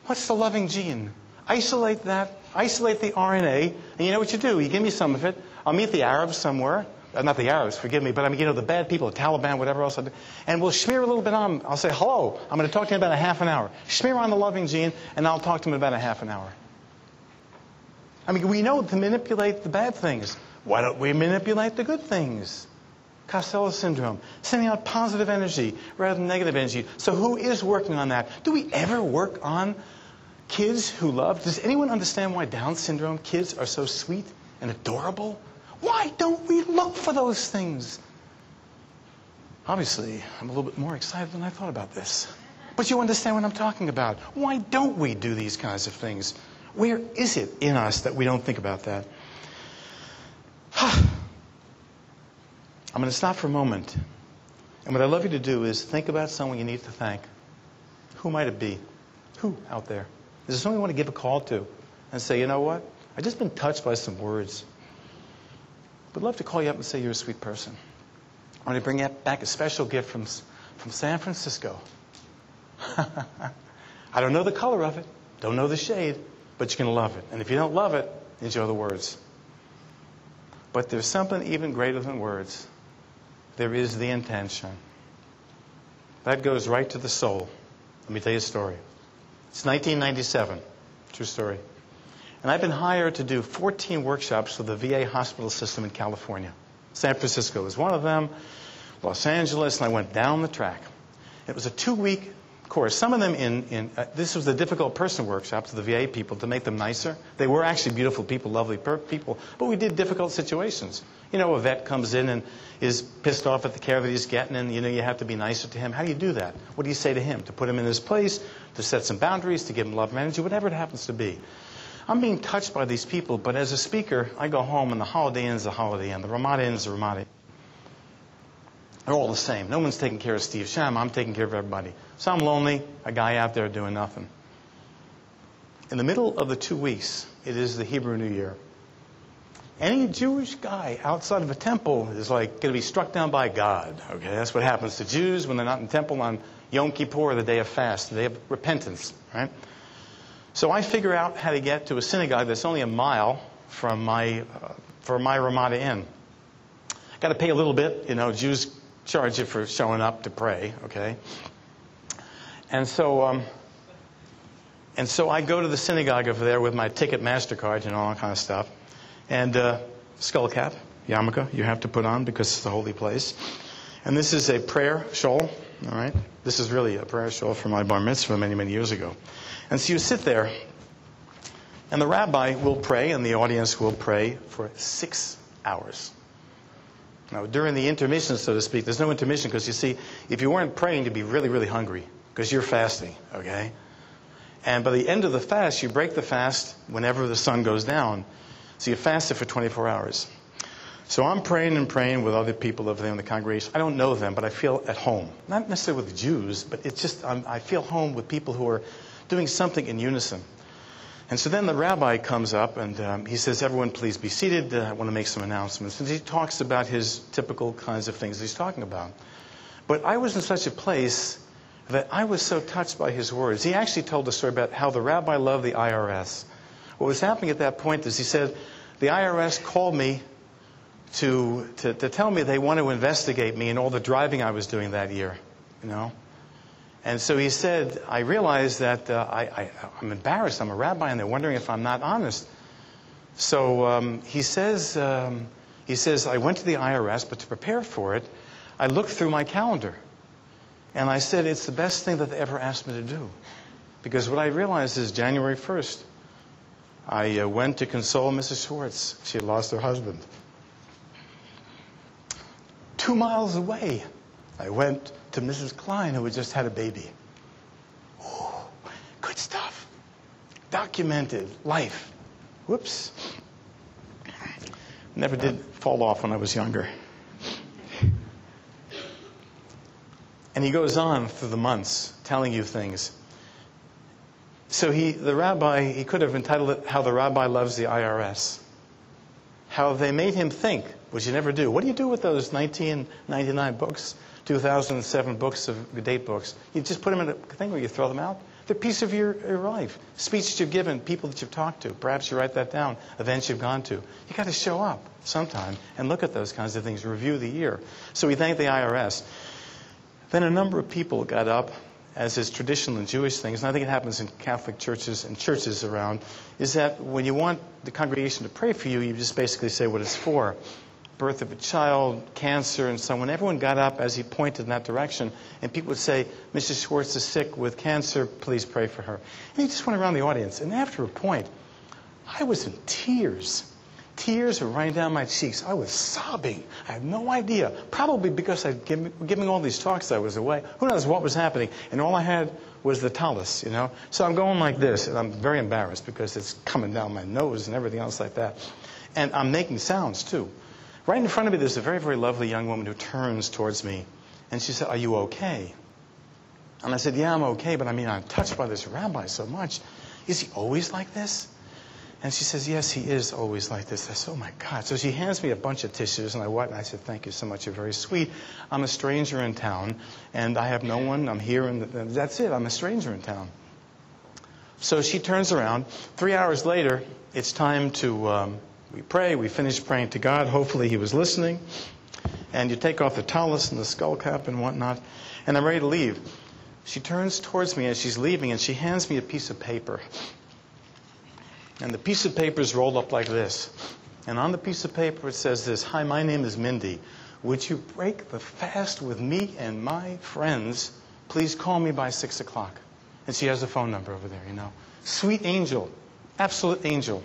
What's the loving gene? Isolate that isolate the RNA, and you know what you do? You give me some of it. I'll meet the Arabs somewhere. Uh, not the Arabs, forgive me, but I mean, you know, the bad people, the Taliban, whatever else. And we'll smear a little bit on. I'll say, hello, I'm going to talk to you in about a half an hour. Smear on the loving gene, and I'll talk to him in about a half an hour. I mean, we know to manipulate the bad things. Why don't we manipulate the good things? Costello syndrome, sending out positive energy rather than negative energy. So, who is working on that? Do we ever work on Kids who love, does anyone understand why Down syndrome kids are so sweet and adorable? Why don't we look for those things? Obviously, I'm a little bit more excited than I thought about this. But you understand what I'm talking about. Why don't we do these kinds of things? Where is it in us that we don't think about that? [SIGHS] I'm going to stop for a moment. And what I'd love you to do is think about someone you need to thank. Who might it be? Who out there? Is there someone you want to give a call to and say, you know what? I've just been touched by some words. Would love to call you up and say you're a sweet person. I want to bring back a special gift from, from San Francisco. [LAUGHS] I don't know the color of it, don't know the shade, but you're going to love it. And if you don't love it, enjoy the words. But there's something even greater than words. There is the intention. That goes right to the soul. Let me tell you a story. It's 1997. True story. And I've been hired to do 14 workshops for the VA hospital system in California. San Francisco was one of them, Los Angeles, and I went down the track. It was a two week course. Some of them in, in uh, this was the difficult person workshop to the VA people to make them nicer. They were actually beautiful people, lovely people, but we did difficult situations. You know, a vet comes in and is pissed off at the care that he's getting, and you know you have to be nicer to him. How do you do that? What do you say to him? To put him in his place, to set some boundaries, to give him love and energy, whatever it happens to be. I'm being touched by these people, but as a speaker, I go home and the Holiday is the Holiday Inn, the Ramada is the Ramada. They're all the same. No one's taking care of Steve Shama. I'm taking care of everybody. So I'm lonely, a guy out there doing nothing. In the middle of the two weeks, it is the Hebrew New Year. Any Jewish guy outside of a temple is like going to be struck down by God. Okay, that's what happens to Jews when they're not in temple on Yom Kippur, the day of fast, the day of repentance, right? So I figure out how to get to a synagogue that's only a mile from my uh, for my Ramada Inn. Got to pay a little bit, you know. Jews charge you for showing up to pray, okay? And so, um, and so I go to the synagogue over there with my ticket MasterCard and all that kind of stuff. And uh, skull cap, yarmulke, you have to put on because it's the holy place. And this is a prayer shawl, all right? This is really a prayer shawl for my bar mitzvah many, many years ago. And so you sit there, and the rabbi will pray, and the audience will pray for six hours. Now, during the intermission, so to speak, there's no intermission because you see, if you weren't praying, you'd be really, really hungry because you're fasting, okay? And by the end of the fast, you break the fast whenever the sun goes down. So you fasted for 24 hours. So I'm praying and praying with other people over there in the congregation. I don't know them, but I feel at home. Not necessarily with Jews, but it's just, I'm, i feel home with people who are doing something in unison. And so then the rabbi comes up and um, he says, Everyone, please be seated. Uh, I want to make some announcements. And he talks about his typical kinds of things he's talking about. But I was in such a place that I was so touched by his words. He actually told a story about how the rabbi loved the IRS. What was happening at that point is he said, The IRS called me to, to, to tell me they want to investigate me and all the driving I was doing that year, you know. And so he said, I realize that uh, I, am embarrassed. I'm a rabbi, and they're wondering if I'm not honest. So um, he says, um, he says, I went to the IRS, but to prepare for it, I looked through my calendar. And I said, it's the best thing that they ever asked me to do. Because what I realized is January 1st, I uh, went to console Mrs. Schwartz. She had lost her husband. Two miles away, I went to Mrs. Klein, who had just had a baby. Ooh, good stuff. Documented life. Whoops. Never did fall off when I was younger. And he goes on through the months telling you things. So he, the rabbi, he could have entitled it How the Rabbi Loves the IRS. How they made him think, which you never do. What do you do with those 1999 books? 2007 books of date books. You just put them in a thing where you throw them out. They're a piece of your, your life. Speech that you've given, people that you've talked to. Perhaps you write that down. Events you've gone to. You got to show up sometime and look at those kinds of things. Review the year. So we thank the IRS. Then a number of people got up, as is traditional in Jewish things, and I think it happens in Catholic churches and churches around, is that when you want the congregation to pray for you, you just basically say what it's for birth of a child, cancer, and so on. Everyone got up as he pointed in that direction, and people would say, Mrs. Schwartz is sick with cancer, please pray for her. And he just went around the audience, and after a point, I was in tears. Tears were running down my cheeks. I was sobbing. I had no idea. Probably because I'd given, giving all these talks I was away. Who knows what was happening? And all I had was the tallis, you know. So I'm going like this, and I'm very embarrassed because it's coming down my nose and everything else like that. And I'm making sounds too. Right in front of me, there's a very, very lovely young woman who turns towards me. And she said, Are you okay? And I said, Yeah, I'm okay, but I mean, I'm touched by this rabbi so much. Is he always like this? And she says, Yes, he is always like this. I said, Oh my God. So she hands me a bunch of tissues, and I wipe. And I said, Thank you so much. You're very sweet. I'm a stranger in town, and I have no one. I'm here, and that's it. I'm a stranger in town. So she turns around. Three hours later, it's time to um, we pray, we finish praying to God. Hopefully, He was listening. And you take off the tallis and the skull cap and whatnot. And I'm ready to leave. She turns towards me as she's leaving and she hands me a piece of paper. And the piece of paper is rolled up like this. And on the piece of paper it says this Hi, my name is Mindy. Would you break the fast with me and my friends? Please call me by 6 o'clock. And she has a phone number over there, you know. Sweet angel, absolute angel.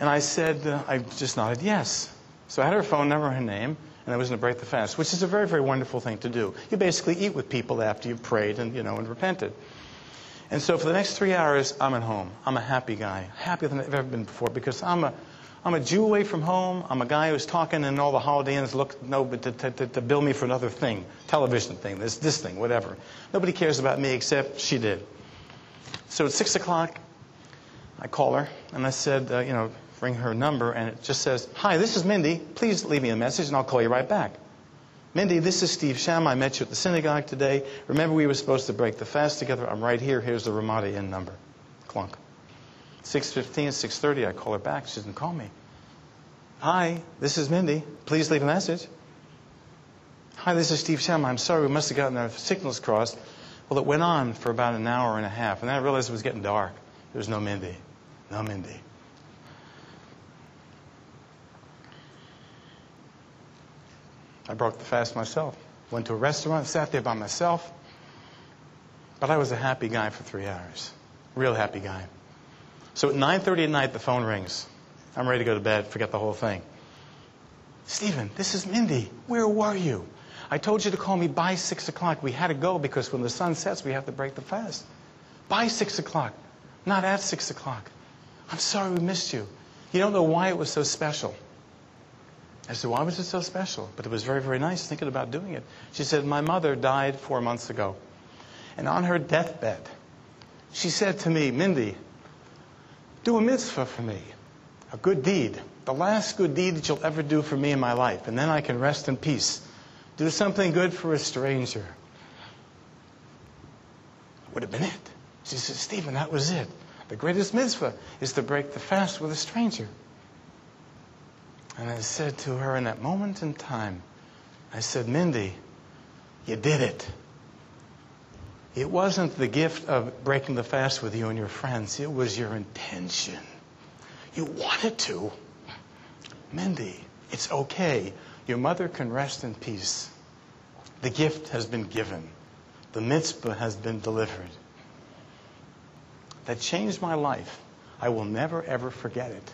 And I said, uh, I just nodded yes. So I had her phone number, her name, and I was going to break the fast, which is a very, very wonderful thing to do. You basically eat with people after you've prayed and, you know, and repented. And so for the next three hours, I'm at home. I'm a happy guy, happier than I've ever been before, because I'm a, I'm a Jew away from home. I'm a guy who's talking, and all the holiday inns look no, but to, to, to bill me for another thing, television thing, this, this thing, whatever. Nobody cares about me except she did. So at six o'clock, I call her, and I said, uh, you know, ring her number, and it just says, Hi, this is Mindy. Please leave me a message, and I'll call you right back. Mindy, this is Steve Shama. I met you at the synagogue today. Remember, we were supposed to break the fast together. I'm right here. Here's the Ramada Inn number. Clunk. 6.15, 6.30, I call her back. She doesn't call me. Hi, this is Mindy. Please leave a message. Hi, this is Steve Shama. I'm sorry, we must have gotten our signals crossed. Well, it went on for about an hour and a half, and then I realized it was getting dark. There was no Mindy. No Mindy. I broke the fast myself. Went to a restaurant, sat there by myself. But I was a happy guy for three hours. Real happy guy. So at 9.30 at night, the phone rings. I'm ready to go to bed, forget the whole thing. Stephen, this is Mindy. Where were you? I told you to call me by 6 o'clock. We had to go because when the sun sets, we have to break the fast. By 6 o'clock, not at 6 o'clock. I'm sorry we missed you. You don't know why it was so special. I said, Why was it so special? But it was very, very nice thinking about doing it. She said, My mother died four months ago. And on her deathbed, she said to me, Mindy, do a mitzvah for me, a good deed, the last good deed that you'll ever do for me in my life, and then I can rest in peace. Do something good for a stranger. Would have been it. She said, Stephen, that was it. The greatest mitzvah is to break the fast with a stranger. And I said to her in that moment in time, I said, Mindy, you did it. It wasn't the gift of breaking the fast with you and your friends, it was your intention. You wanted to. Mindy, it's okay. Your mother can rest in peace. The gift has been given, the mitzvah has been delivered. That changed my life. I will never, ever forget it.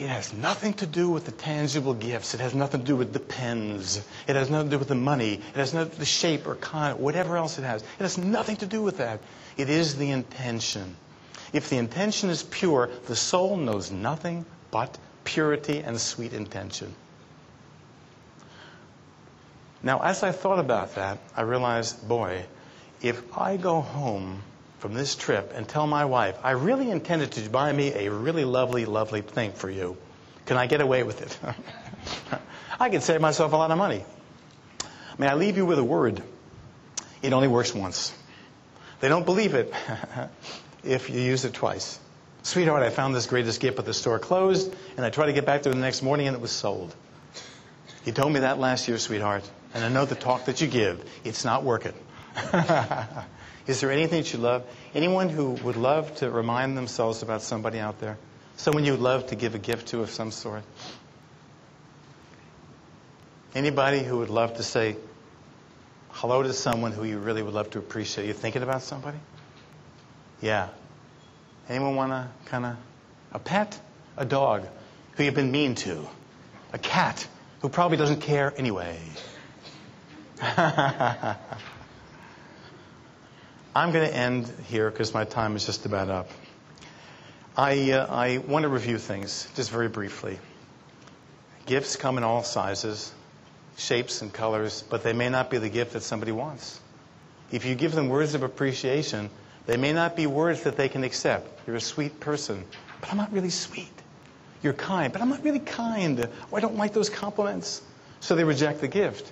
It has nothing to do with the tangible gifts. It has nothing to do with the pens. It has nothing to do with the money. It has nothing to do with the shape or kind, whatever else it has. It has nothing to do with that. It is the intention. If the intention is pure, the soul knows nothing but purity and sweet intention. Now, as I thought about that, I realized, boy, if I go home from this trip and tell my wife, I really intended to buy me a really lovely, lovely thing for you. Can I get away with it? [LAUGHS] I can save myself a lot of money. May I leave you with a word? It only works once. They don't believe it [LAUGHS] if you use it twice. Sweetheart, I found this greatest gift, but the store closed, and I tried to get back there the next morning, and it was sold. You told me that last year, sweetheart, and I know the talk that you give, it's not working. [LAUGHS] Is there anything that you love? Anyone who would love to remind themselves about somebody out there? Someone you would love to give a gift to of some sort? Anybody who would love to say hello to someone who you really would love to appreciate? You thinking about somebody? Yeah. Anyone want to kind of a pet? A dog who you've been mean to? A cat who probably doesn't care anyway? [LAUGHS] I'm going to end here because my time is just about up. I, uh, I want to review things just very briefly. Gifts come in all sizes, shapes, and colors, but they may not be the gift that somebody wants. If you give them words of appreciation, they may not be words that they can accept. You're a sweet person, but I'm not really sweet. You're kind, but I'm not really kind. Oh, I don't like those compliments. So they reject the gift.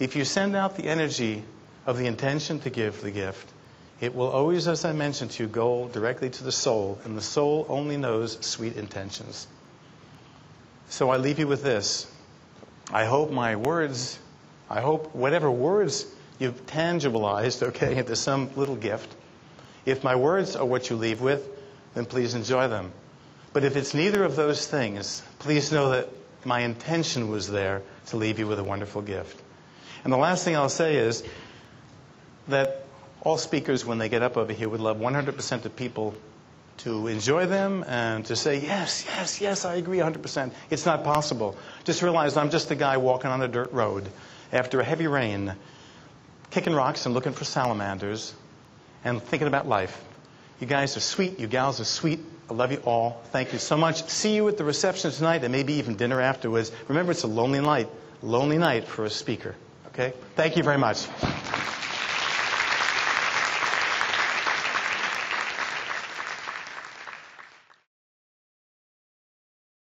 If you send out the energy of the intention to give the gift, it will always, as I mentioned to you, go directly to the soul, and the soul only knows sweet intentions. So I leave you with this. I hope my words, I hope whatever words you've tangibilized, okay, into some little gift, if my words are what you leave with, then please enjoy them. But if it's neither of those things, please know that my intention was there to leave you with a wonderful gift. And the last thing I'll say is, that all speakers, when they get up over here, would love 100% of people to enjoy them and to say, yes, yes, yes, I agree 100%. It's not possible. Just realize I'm just a guy walking on a dirt road after a heavy rain, kicking rocks and looking for salamanders and thinking about life. You guys are sweet. You gals are sweet. I love you all. Thank you so much. See you at the reception tonight and maybe even dinner afterwards. Remember, it's a lonely night, lonely night for a speaker. Okay? Thank you very much.